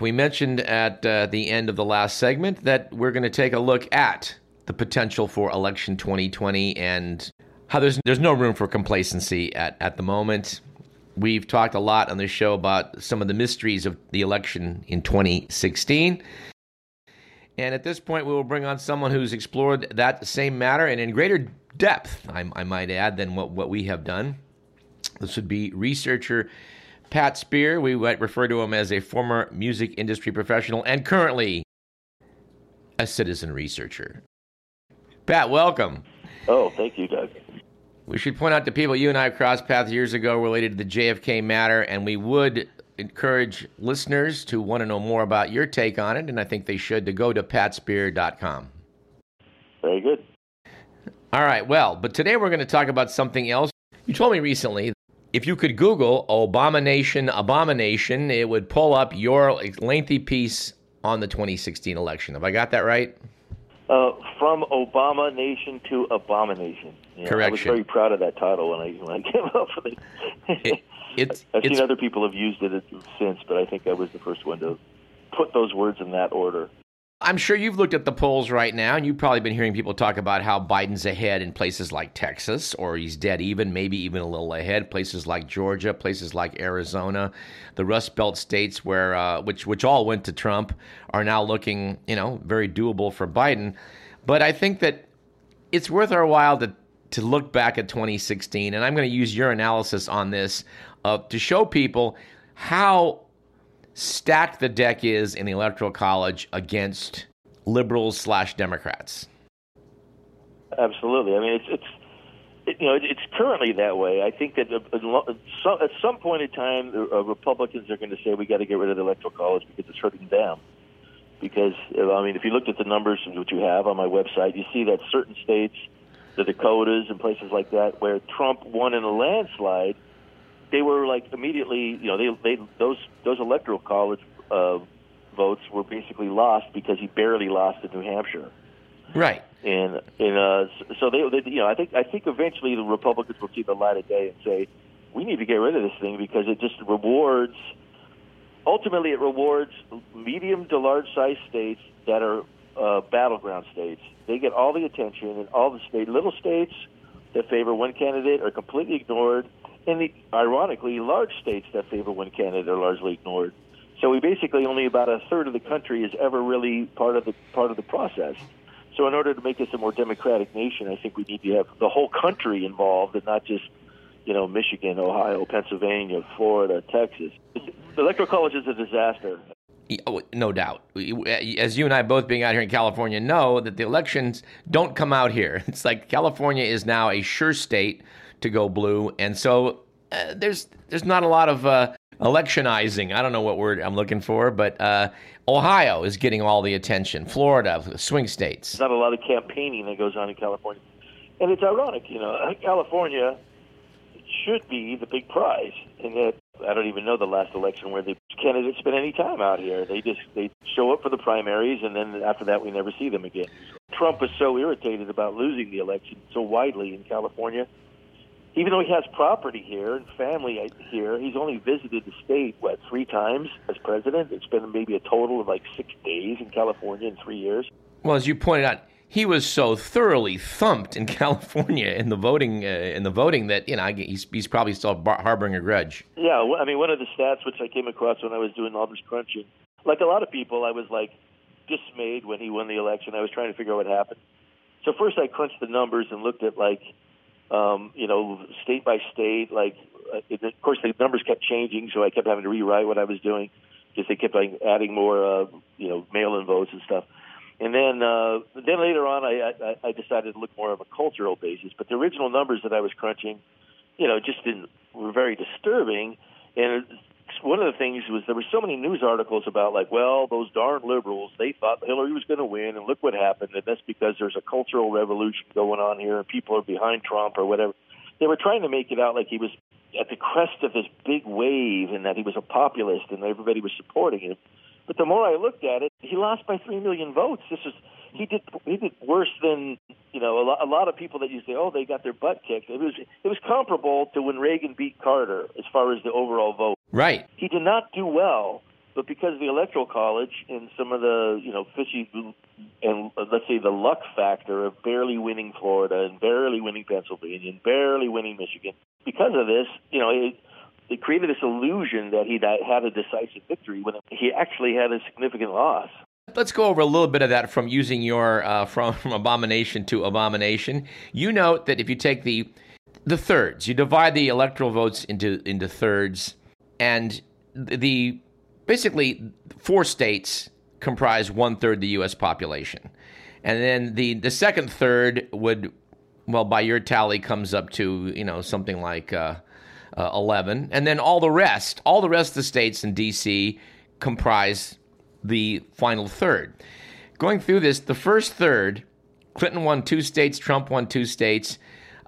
We mentioned at uh, the end of the last segment that we're going to take a look at the potential for election 2020 and how there's there's no room for complacency at, at the moment. We've talked a lot on this show about some of the mysteries of the election in 2016. And at this point, we will bring on someone who's explored that same matter and in greater depth, I, I might add, than what, what we have done. This would be researcher Pat Spear. We might refer to him as a former music industry professional and currently a citizen researcher. Pat, welcome. Oh, thank you, Doug. We should point out to people you and I crossed paths years ago related to the JFK matter, and we would encourage listeners to want to know more about your take on it, and I think they should, to go to patspear.com. Very good. All right, well, but today we're going to talk about something else. You told me recently if you could Google Obama Nation Abomination, it would pull up your lengthy piece on the 2016 election. Have I got that right? Uh, from Obama Nation to Abomination. Yeah, Correction. I was very proud of that title when I when I came up with it. it it's, I've seen other people have used it since, but I think I was the first one to put those words in that order. I'm sure you've looked at the polls right now, and you've probably been hearing people talk about how Biden's ahead in places like Texas, or he's dead even, maybe even a little ahead. Places like Georgia, places like Arizona, the Rust Belt states, where uh, which which all went to Trump, are now looking, you know, very doable for Biden. But I think that it's worth our while to to look back at 2016, and I'm going to use your analysis on this uh, to show people how stacked the deck is in the Electoral College against liberals slash Democrats. Absolutely. I mean, it's it's it, you know it's currently that way. I think that at some point in time, uh, Republicans are going to say we got to get rid of the Electoral College because it's hurting them. Because I mean, if you looked at the numbers which you have on my website, you see that certain states, the Dakotas and places like that, where Trump won in a landslide they were like immediately, you know, they they those those electoral college uh, votes were basically lost because he barely lost in New Hampshire. Right. And and uh, so they, they, you know, I think I think eventually the Republicans will see the light of day and say, we need to get rid of this thing because it just rewards. Ultimately, it rewards medium to large size states that are uh, battleground states. They get all the attention, and all the state little states that favor one candidate are completely ignored and the, ironically, large states that favor one candidate are largely ignored. So we basically only about a third of the country is ever really part of the part of the process. So in order to make this a more democratic nation, I think we need to have the whole country involved and not just you know Michigan, Ohio, Pennsylvania, Florida, Texas. The electoral college is a disaster. Oh, no doubt. As you and I both being out here in California know that the elections don't come out here. It's like California is now a sure state to go blue, and so uh, there's there's not a lot of uh, electionizing. I don't know what word I'm looking for, but uh, Ohio is getting all the attention. Florida, swing states. There's not a lot of campaigning that goes on in California, and it's ironic. You know, California should be the big prize, and that I don't even know the last election where the candidates spend any time out here. They just they show up for the primaries, and then after that, we never see them again. Trump is so irritated about losing the election so widely in California even though he has property here and family here, he's only visited the state what three times as president. It's been maybe a total of like six days in California in three years. Well, as you pointed out, he was so thoroughly thumped in California in the voting uh, in the voting that you know he's, he's probably still bar- harboring a grudge. Yeah, I mean, one of the stats which I came across when I was doing all this crunching, like a lot of people, I was like dismayed when he won the election. I was trying to figure out what happened. So first, I crunched the numbers and looked at like um, you know, state by state. Like, uh, it, of course, the numbers kept changing, so I kept having to rewrite what I was doing because they kept like, adding more, uh, you know, mail-in votes and stuff. And then, uh, then later on, I, I, I decided to look more of a cultural basis. But the original numbers that I was crunching, you know, just didn't were very disturbing. And one of the things was there were so many news articles about like, well, those darn liberals, they thought Hillary was going to win, and look what happened. And that's because there's a cultural revolution going on here, and people are behind Trump or whatever. They were trying to make it out like he was at the crest of this big wave, and that he was a populist, and everybody was supporting him. But the more I looked at it, he lost by three million votes. This is he did he did worse than you know a lot, a lot of people that you say oh they got their butt kicked. It was it was comparable to when Reagan beat Carter as far as the overall vote. Right. He did not do well but because of the electoral college and some of the you know fishy and uh, let's say the luck factor of barely winning Florida and barely winning Pennsylvania and barely winning Michigan, because of this, you know, it, it created this illusion that he had a decisive victory when he actually had a significant loss. Let's go over a little bit of that from using your uh, from, from Obama Nation to abomination. You note that if you take the the thirds, you divide the electoral votes into into thirds, and the basically four states comprise one third the U.S. population, and then the the second third would, well, by your tally, comes up to you know something like uh, uh, eleven, and then all the rest, all the rest of the states in D.C. comprise the final third. Going through this, the first third, Clinton won two states, Trump won two states.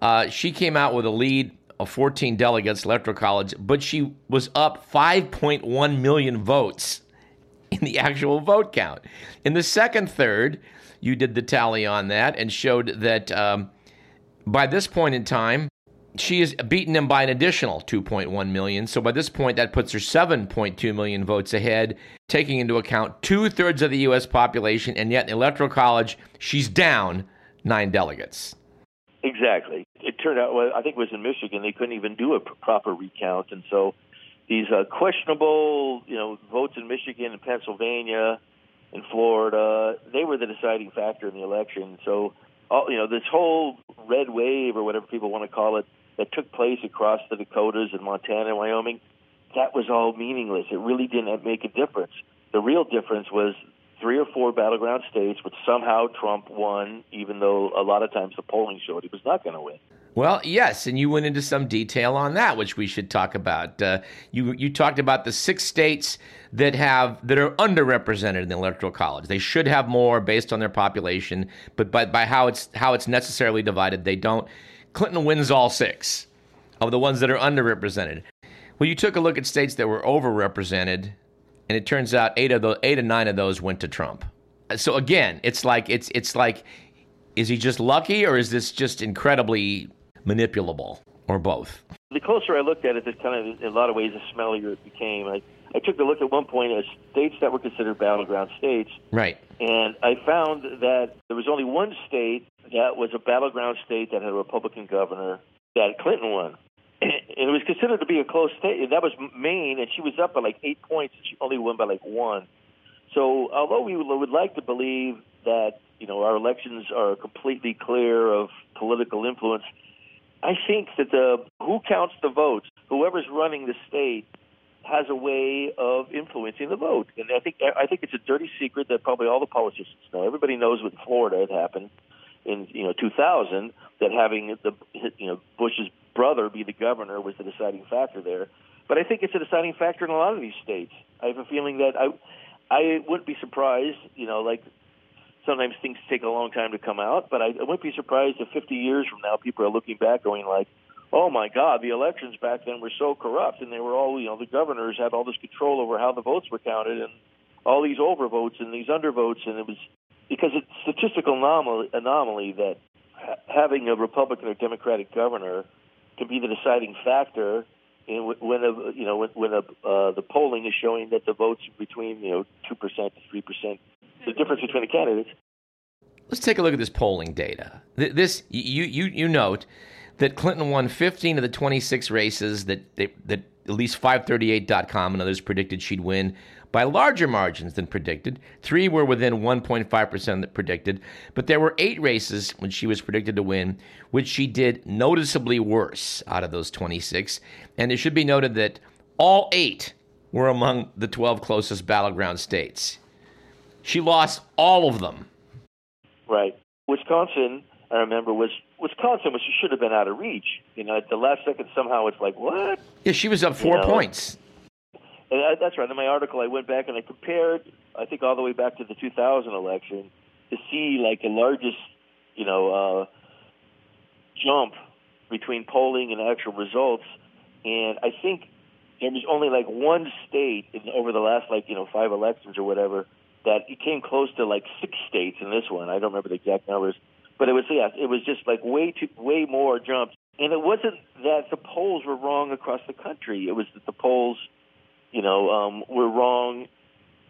Uh, she came out with a lead of 14 delegates, Electoral College, but she was up 5.1 million votes in the actual vote count. In the second third, you did the tally on that and showed that um, by this point in time, she has beaten him by an additional 2.1 million. So by this point, that puts her 7.2 million votes ahead, taking into account two thirds of the U.S. population, and yet in the Electoral College, she's down nine delegates. Exactly. Turned out, well, I think it was in Michigan, they couldn't even do a proper recount, and so these uh, questionable, you know, votes in Michigan and Pennsylvania and Florida, they were the deciding factor in the election. So, all, you know, this whole red wave or whatever people want to call it that took place across the Dakotas and Montana and Wyoming, that was all meaningless. It really didn't make a difference. The real difference was three or four battleground states, which somehow Trump won, even though a lot of times the polling showed he was not going to win. Well, yes, and you went into some detail on that, which we should talk about. Uh, you you talked about the six states that have that are underrepresented in the electoral college. They should have more based on their population, but by, by how it's how it's necessarily divided, they don't. Clinton wins all six of the ones that are underrepresented. Well, you took a look at states that were overrepresented, and it turns out eight of the eight and nine of those went to Trump. So again, it's like it's it's like, is he just lucky, or is this just incredibly manipulable, or both? The closer I looked at it, the kind of in a lot of ways, the smellier it became. I, I took a look at one point at states that were considered battleground states. Right. And I found that there was only one state that was a battleground state that had a Republican governor that Clinton won. And it was considered to be a close state. And that was Maine, and she was up by like eight points, and she only won by like one. So, although we would like to believe that you know our elections are completely clear of political influence, I think that the who counts the votes, whoever's running the state, has a way of influencing the vote. And I think I think it's a dirty secret that probably all the politicians know. Everybody knows what in Florida had happened in you know 2000 that having the you know Bush's brother be the governor was the deciding factor there. But I think it's a deciding factor in a lot of these states. I have a feeling that I I wouldn't be surprised, you know, like sometimes things take a long time to come out, but I, I wouldn't be surprised if 50 years from now people are looking back going like, oh my God, the elections back then were so corrupt, and they were all, you know, the governors had all this control over how the votes were counted, and all these overvotes and these undervotes, and it was because it's statistical anomaly, anomaly that ha- having a Republican or Democratic governor can be the deciding factor in when a you know when, when a, uh, the polling is showing that the votes between you know two percent to three percent the difference between the candidates. Let's take a look at this polling data. This you you you note that Clinton won 15 of the 26 races that they, that at least 538.com and others predicted she'd win by larger margins than predicted. Three were within 1.5% that predicted, but there were eight races when she was predicted to win, which she did noticeably worse out of those 26. And it should be noted that all eight were among the 12 closest battleground states. She lost all of them. Right. Wisconsin, I remember, was Wisconsin, which should have been out of reach. You know, at the last second, somehow it's like, what? Yeah, she was up four you know? points. And I, that's right. In my article, I went back and I compared, I think, all the way back to the 2000 election to see like the largest, you know, uh, jump between polling and actual results. And I think there was only like one state in, over the last like you know five elections or whatever that it came close to like six states in this one. I don't remember the exact numbers, but it was yeah, it was just like way too way more jumps. And it wasn't that the polls were wrong across the country. It was that the polls you know, um, were wrong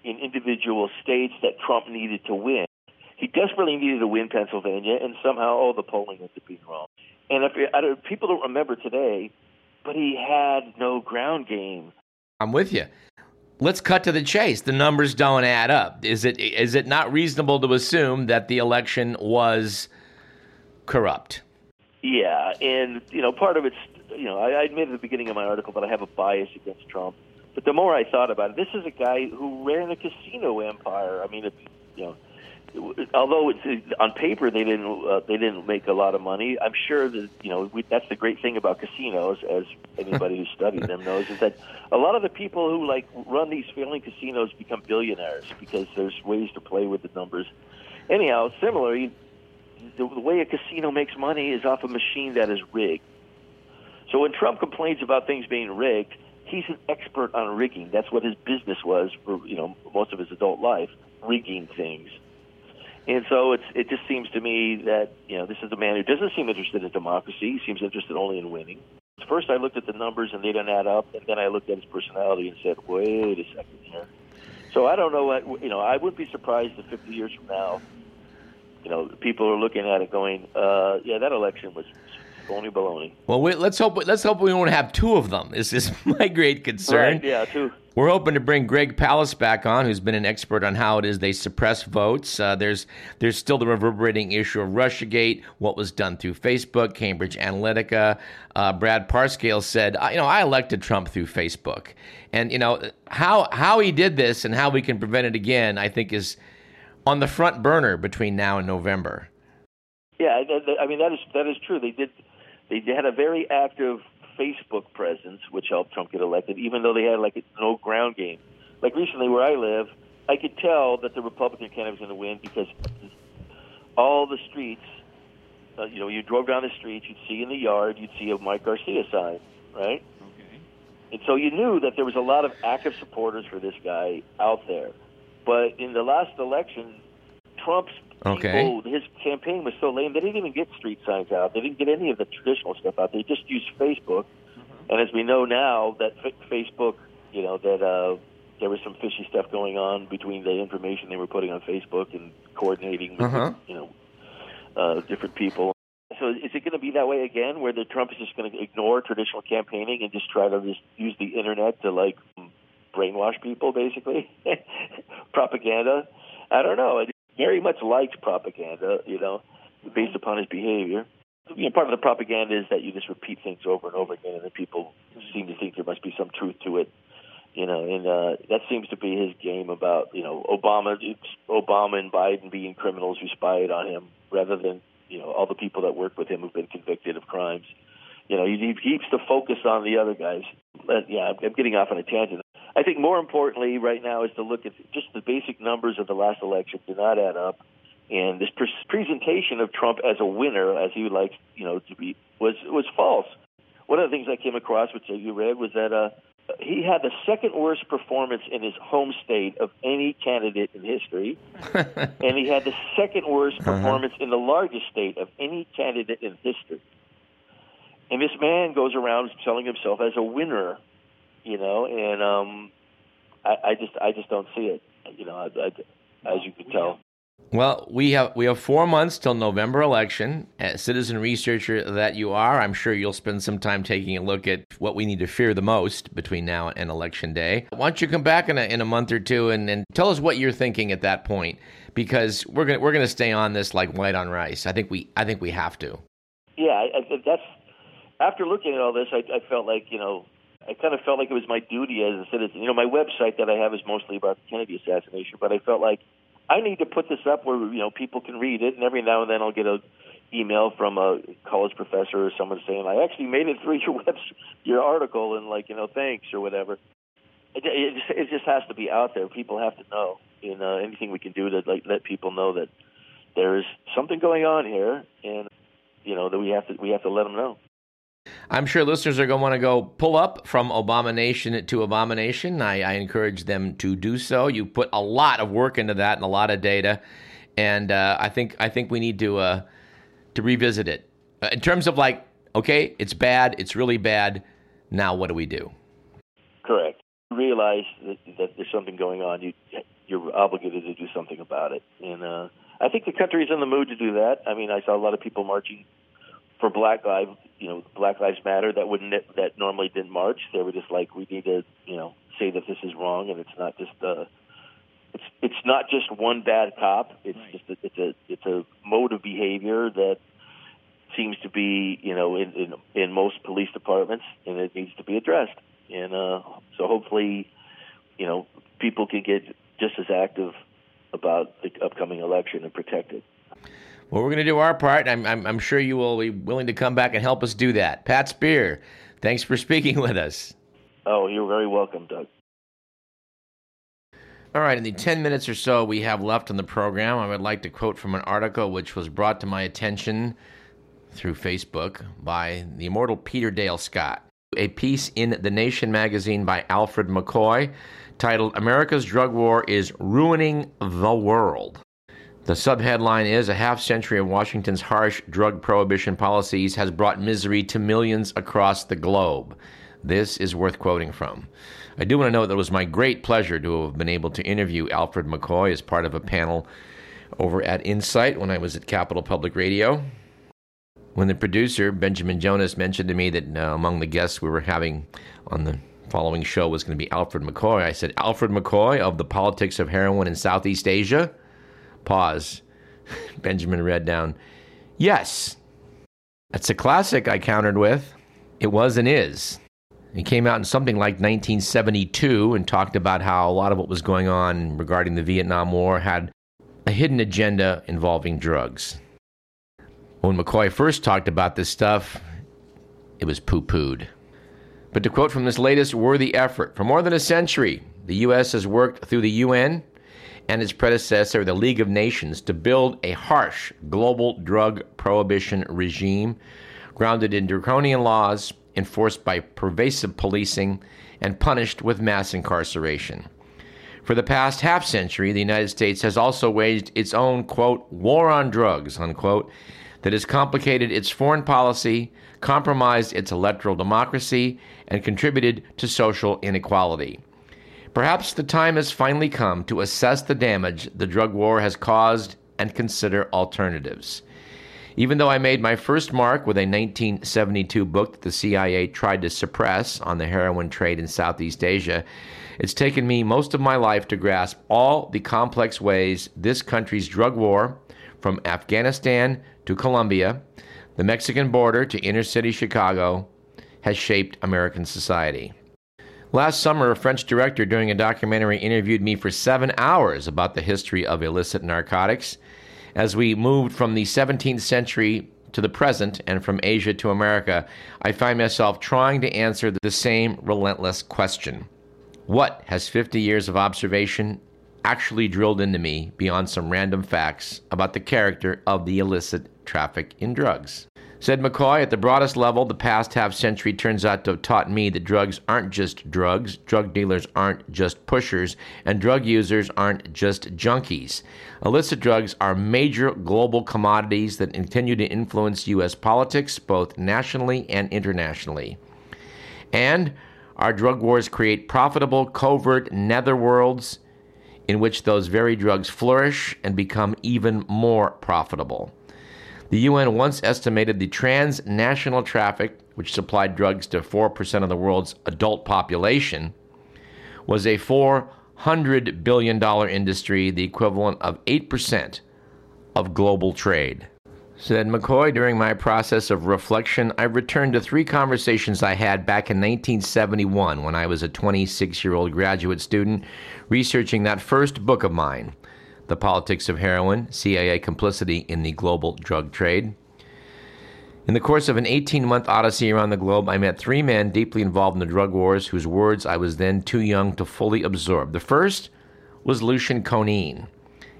in individual states that Trump needed to win. He desperately needed to win Pennsylvania, and somehow all the polling ended up being wrong. And if I don't, people don't remember today, but he had no ground game. I'm with you. Let's cut to the chase. The numbers don't add up. Is it is it not reasonable to assume that the election was corrupt? Yeah, and you know, part of it's you know, I, I admit at the beginning of my article that I have a bias against Trump. But the more I thought about it, this is a guy who ran a casino empire. I mean, it, you know, although it's on paper they didn't uh, they didn't make a lot of money. I'm sure that you know we, that's the great thing about casinos, as anybody who studied them knows, is that a lot of the people who like run these failing casinos become billionaires because there's ways to play with the numbers. Anyhow, similarly, the, the way a casino makes money is off a machine that is rigged. So when Trump complains about things being rigged, he's an expert on rigging. That's what his business was for you know most of his adult life, rigging things. And so it's it just seems to me that you know this is a man who doesn't seem interested in democracy. He seems interested only in winning. First, I looked at the numbers and they didn't add up, and then I looked at his personality and said, "Wait a second here." So I don't know what you know. I wouldn't be surprised if 50 years from now, you know, people are looking at it going, uh, "Yeah, that election was phony baloney." Well, we, let's hope let's hope we won't have two of them. Is is my great concern? Right? Yeah, two. We're hoping to bring Greg Palast back on, who's been an expert on how it is they suppress votes. Uh, there's there's still the reverberating issue of RussiaGate, what was done through Facebook, Cambridge Analytica. Uh, Brad Parscale said, you know, I elected Trump through Facebook, and you know how how he did this and how we can prevent it again. I think is on the front burner between now and November. Yeah, I mean that is that is true. They did they had a very active Facebook presence, which helped Trump get elected, even though they had like no ground game. Like recently, where I live, I could tell that the Republican candidate was going to win because all the streets, uh, you know, you drove down the streets, you'd see in the yard, you'd see a Mike Garcia sign, right? Okay. And so you knew that there was a lot of active supporters for this guy out there. But in the last election, Trump's Okay. People, his campaign was so lame. They didn't even get street signs out. They didn't get any of the traditional stuff out. They just used Facebook. Mm-hmm. And as we know now, that Facebook, you know, that uh, there was some fishy stuff going on between the information they were putting on Facebook and coordinating with, uh-huh. you know, uh, different people. So is it going to be that way again, where the Trump is just going to ignore traditional campaigning and just try to just use the internet to like brainwash people, basically, propaganda? I don't know very much liked propaganda, you know, based upon his behavior. You know, part of the propaganda is that you just repeat things over and over again, and then people seem to think there must be some truth to it. You know, and uh, that seems to be his game about you know Obama, Obama and Biden being criminals who spied on him, rather than you know all the people that worked with him who've been convicted of crimes. You know, he, he keeps the focus on the other guys. But, yeah, I'm getting off on a tangent. I think more importantly right now is to look at just the basic numbers of the last election do not add up, and this pre- presentation of Trump as a winner, as he would like you know to be, was was false. One of the things I came across, which you read, was that uh, he had the second worst performance in his home state of any candidate in history, and he had the second worst uh-huh. performance uh-huh. in the largest state of any candidate in history. And this man goes around selling himself as a winner you know, and um, I, I just I just don't see it, you know, I, I, as you can tell. Well, we have we have four months till November election. As citizen researcher that you are, I'm sure you'll spend some time taking a look at what we need to fear the most between now and election day. Why don't you come back in a, in a month or two and, and tell us what you're thinking at that point? Because we're gonna we're gonna stay on this like white on rice. I think we I think we have to. Yeah, I, I, that's after looking at all this, I, I felt like you know I kind of felt like it was my duty as a citizen. You know, my website that I have is mostly about the Kennedy assassination, but I felt like I need to put this up where you know people can read it, and every now and then I'll get a email from a college professor or someone saying, "I actually made it through your web your article," and like you know, thanks or whatever. It, it, just, it just has to be out there. People have to know. You know, anything we can do to like let people know that there is something going on here, and you know that we have to we have to let them know. I'm sure listeners are going to want to go pull up from Obama Nation to Abomination. I, I, encourage them to do so. You put a lot of work into that and a lot of data, and uh, I think I think we need to uh, to revisit it uh, in terms of like, okay, it's bad, it's really bad. Now, what do we do? Correct. realize that, that there's something going on, you you're obligated to do something about it. And uh, I think the country is in the mood to do that. I mean, I saw a lot of people marching for Black Lives, you know, Black Lives Matter that wouldn't that normally didn't march. They were just like, we need to, you know, say that this is wrong, and it's not just uh, it's it's not just one bad cop. It's right. just a, it's a it's a mode of behavior that seems to be you know in, in in most police departments, and it needs to be addressed. And uh, so hopefully, you know, people can get just as active about the upcoming election and protect it. Well, we're going to do our part. I'm, I'm, I'm sure you will be willing to come back and help us do that. Pat Spear, thanks for speaking with us. Oh, you're very welcome, Doug. All right, in the 10 minutes or so we have left on the program, I would like to quote from an article which was brought to my attention through Facebook by the immortal Peter Dale Scott. A piece in The Nation magazine by Alfred McCoy titled America's Drug War is Ruining the World. The subheadline is A half century of Washington's harsh drug prohibition policies has brought misery to millions across the globe. This is worth quoting from. I do want to note that it was my great pleasure to have been able to interview Alfred McCoy as part of a panel over at Insight when I was at Capital Public Radio. When the producer, Benjamin Jonas, mentioned to me that uh, among the guests we were having on the following show was going to be Alfred McCoy, I said, Alfred McCoy of the politics of heroin in Southeast Asia? Pause. Benjamin read down, Yes. That's a classic, I countered with. It was and is. He came out in something like 1972 and talked about how a lot of what was going on regarding the Vietnam War had a hidden agenda involving drugs. When McCoy first talked about this stuff, it was poo pooed. But to quote from this latest worthy effort, for more than a century, the U.S. has worked through the UN and its predecessor, the League of Nations, to build a harsh global drug prohibition regime grounded in draconian laws enforced by pervasive policing, and punished with mass incarceration. For the past half century, the United States has also waged its own, quote, war on drugs, unquote, that has complicated its foreign policy, compromised its electoral democracy, and contributed to social inequality. Perhaps the time has finally come to assess the damage the drug war has caused and consider alternatives. Even though I made my first mark with a 1972 book that the CIA tried to suppress on the heroin trade in Southeast Asia, it's taken me most of my life to grasp all the complex ways this country's drug war, from Afghanistan to Colombia, the Mexican border to inner city Chicago, has shaped American society. Last summer, a French director during a documentary interviewed me for seven hours about the history of illicit narcotics as we moved from the 17th century to the present and from Asia to America, I find myself trying to answer the same relentless question What has 50 years of observation actually drilled into me beyond some random facts about the character of the illicit traffic in drugs? Said McCoy, at the broadest level, the past half century turns out to have taught me that drugs aren't just drugs, drug dealers aren't just pushers, and drug users aren't just junkies. Illicit drugs are major global commodities that continue to influence U.S. politics, both nationally and internationally. And our drug wars create profitable, covert netherworlds in which those very drugs flourish and become even more profitable. The UN once estimated the transnational traffic, which supplied drugs to 4% of the world's adult population, was a $400 billion industry, the equivalent of 8% of global trade. Said McCoy, during my process of reflection, I returned to three conversations I had back in 1971 when I was a 26 year old graduate student researching that first book of mine, the politics of heroin, CIA complicity in the global drug trade. In the course of an 18 month odyssey around the globe, I met three men deeply involved in the drug wars whose words I was then too young to fully absorb. The first was Lucien Conein,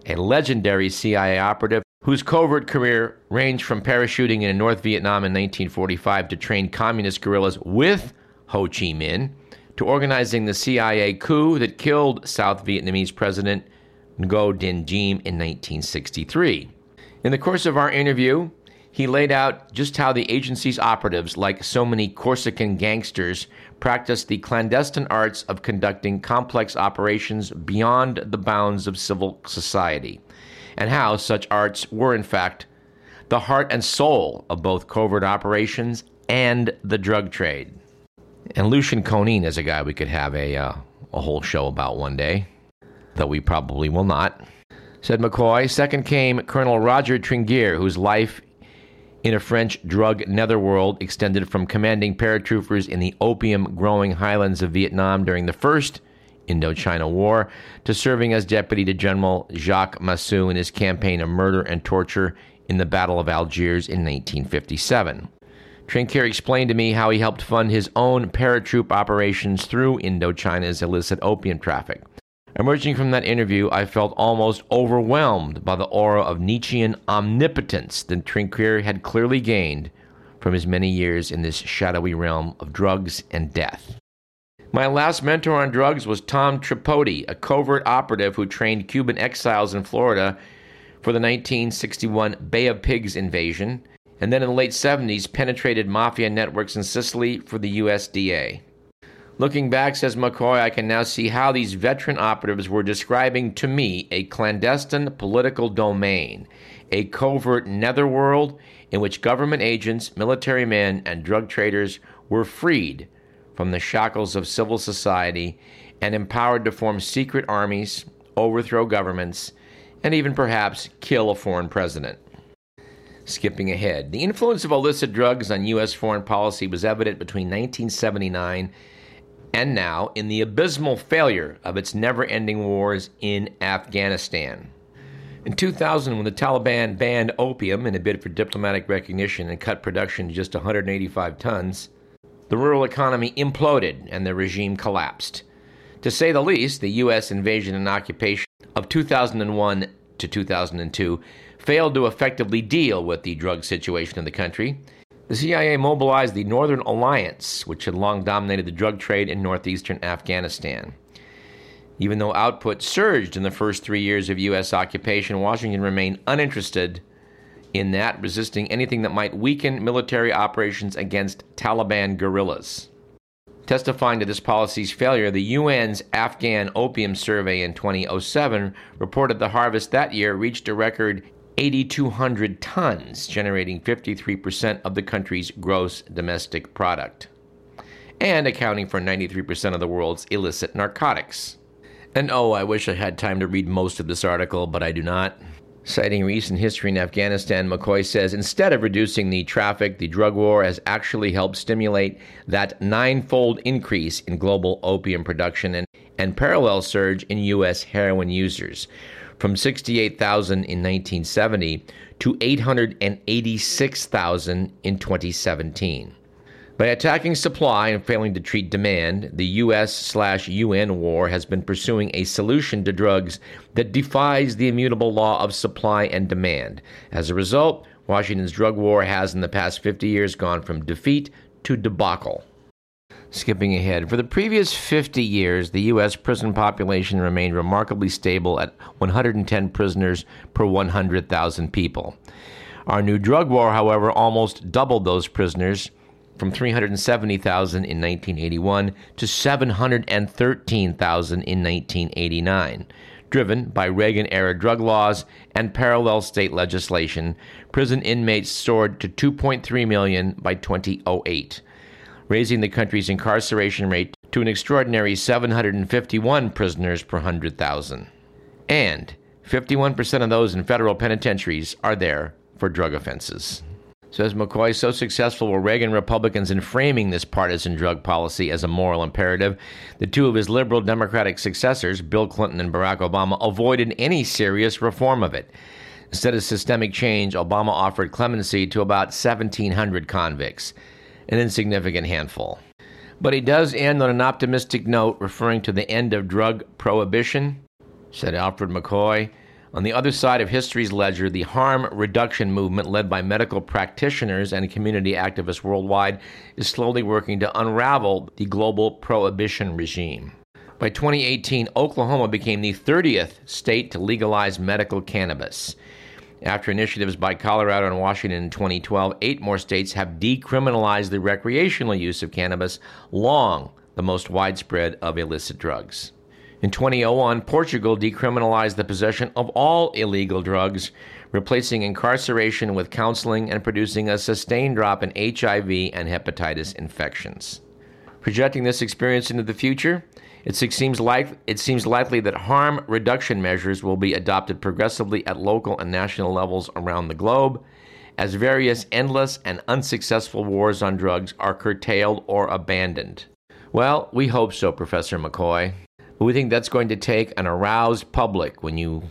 a legendary CIA operative whose covert career ranged from parachuting in North Vietnam in 1945 to train communist guerrillas with Ho Chi Minh to organizing the CIA coup that killed South Vietnamese President Ngo Dinh Diem in 1963. In the course of our interview, He laid out just how the agency's operatives, like so many Corsican gangsters, practiced the clandestine arts of conducting complex operations beyond the bounds of civil society, and how such arts were, in fact, the heart and soul of both covert operations and the drug trade. And Lucien Conein is a guy we could have a, uh, a whole show about one day, though we probably will not. Said McCoy. Second came Colonel Roger Trinquier, whose life in a French drug netherworld extended from commanding paratroopers in the opium growing highlands of Vietnam during the First Indochina War to serving as deputy to General Jacques Massu in his campaign of murder and torture in the Battle of Algiers in 1957. Trinquier explained to me how he helped fund his own paratroop operations through Indochina's illicit opium traffic. Emerging from that interview, I felt almost overwhelmed by the aura of Nietzschean omnipotence that Trinquier had clearly gained from his many years in this shadowy realm of drugs and death. My last mentor on drugs was Tom Tripodi, a covert operative who trained Cuban exiles in Florida for the 1961 Bay of Pigs invasion, and then in the late 70s penetrated mafia networks in Sicily for the USDA. Looking back, says McCoy, I can now see how these veteran operatives were describing to me a clandestine political domain, a covert netherworld in which government agents, military men, and drug traders were freed from the shackles of civil society and empowered to form secret armies, overthrow governments, and even perhaps kill a foreign president. Skipping ahead, the influence of illicit drugs on U.S. foreign policy was evident between 1979 and now in the abysmal failure of its never ending wars in Afghanistan. In 2000, when the Taliban banned opium in a bid for diplomatic recognition and cut production to just 185 tons, the rural economy imploded and the regime collapsed. To say the least, the U.S. invasion and occupation of 2001 to 2002 failed to effectively deal with the drug situation in the country the CIA mobilized the Northern Alliance, which had long dominated the drug trade in northeastern Afghanistan. Even though output surged in the first three years of U.S. occupation, Washington remained uninterested in that, resisting anything that might weaken military operations against Taliban guerrillas. Testifying to this policy's failure, the UN's Afghan Opium Survey in 2007 reported the harvest that year reached a record 8,200 tons, generating 53% of the country's gross domestic product, and accounting for 93% of the world's illicit narcotics. And oh, I wish I had time to read most of this article, but I do not. Citing recent history in Afghanistan, McCoy says instead of reducing the traffic, the drug war has actually helped stimulate that ninefold increase in global opium production and, and parallel surge in U.S. heroin users, from 68,000 in 1970 to 886,000 in 2017. By attacking supply and failing to treat demand, the US slash UN war has been pursuing a solution to drugs that defies the immutable law of supply and demand. As a result, Washington's drug war has in the past 50 years gone from defeat to debacle. Skipping ahead, for the previous 50 years, the U.S. prison population remained remarkably stable at 110 prisoners per 100,000 people. Our new drug war, however, almost doubled those prisoners from 370,000 in 1981 to 713,000 in 1989. Driven by Reagan era drug laws and parallel state legislation, prison inmates soared to 2.3 million by 2008 raising the country's incarceration rate to an extraordinary 751 prisoners per 100,000. And 51% of those in federal penitentiaries are there for drug offenses. Says McCoy, so successful were Reagan Republicans in framing this partisan drug policy as a moral imperative, the two of his liberal Democratic successors, Bill Clinton and Barack Obama, avoided any serious reform of it. Instead of systemic change, Obama offered clemency to about 1,700 convicts an insignificant handful. But he does end on an optimistic note, referring to the end of drug prohibition. Said Alfred McCoy. On the other side of history's ledger, the harm reduction movement, led by medical practitioners and community activists worldwide, is slowly working to unravel the global prohibition regime. By 2018, Oklahoma became the 30th state to legalize medical cannabis. After initiatives by Colorado and Washington in 2012, eight more states have decriminalized the recreational use of cannabis, long the most widespread of illicit drugs. In 2001, Portugal decriminalized the possession of all illegal drugs, replacing incarceration with counseling and producing a sustained drop in HIV and hepatitis infections. Projecting this experience into the future, it seems, like, it seems likely that harm reduction measures will be adopted progressively at local and national levels around the globe as various endless and unsuccessful wars on drugs are curtailed or abandoned. Well, we hope so, Professor McCoy. But we think that's going to take an aroused public when you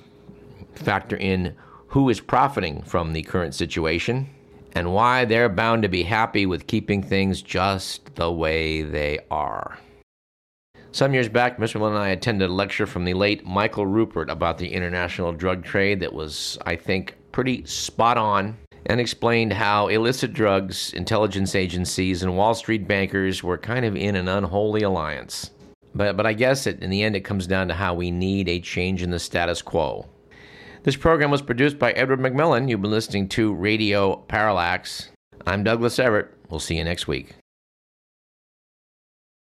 factor in who is profiting from the current situation and why they're bound to be happy with keeping things just the way they are. Some years back, Mr. Malone and I attended a lecture from the late Michael Ruppert about the international drug trade that was, I think, pretty spot on and explained how illicit drugs, intelligence agencies, and Wall Street bankers were kind of in an unholy alliance. But, but I guess it, in the end, it comes down to how we need a change in the status quo. This program was produced by Edward McMillan. You've been listening to Radio Parallax. I'm Douglas Everett. We'll see you next week.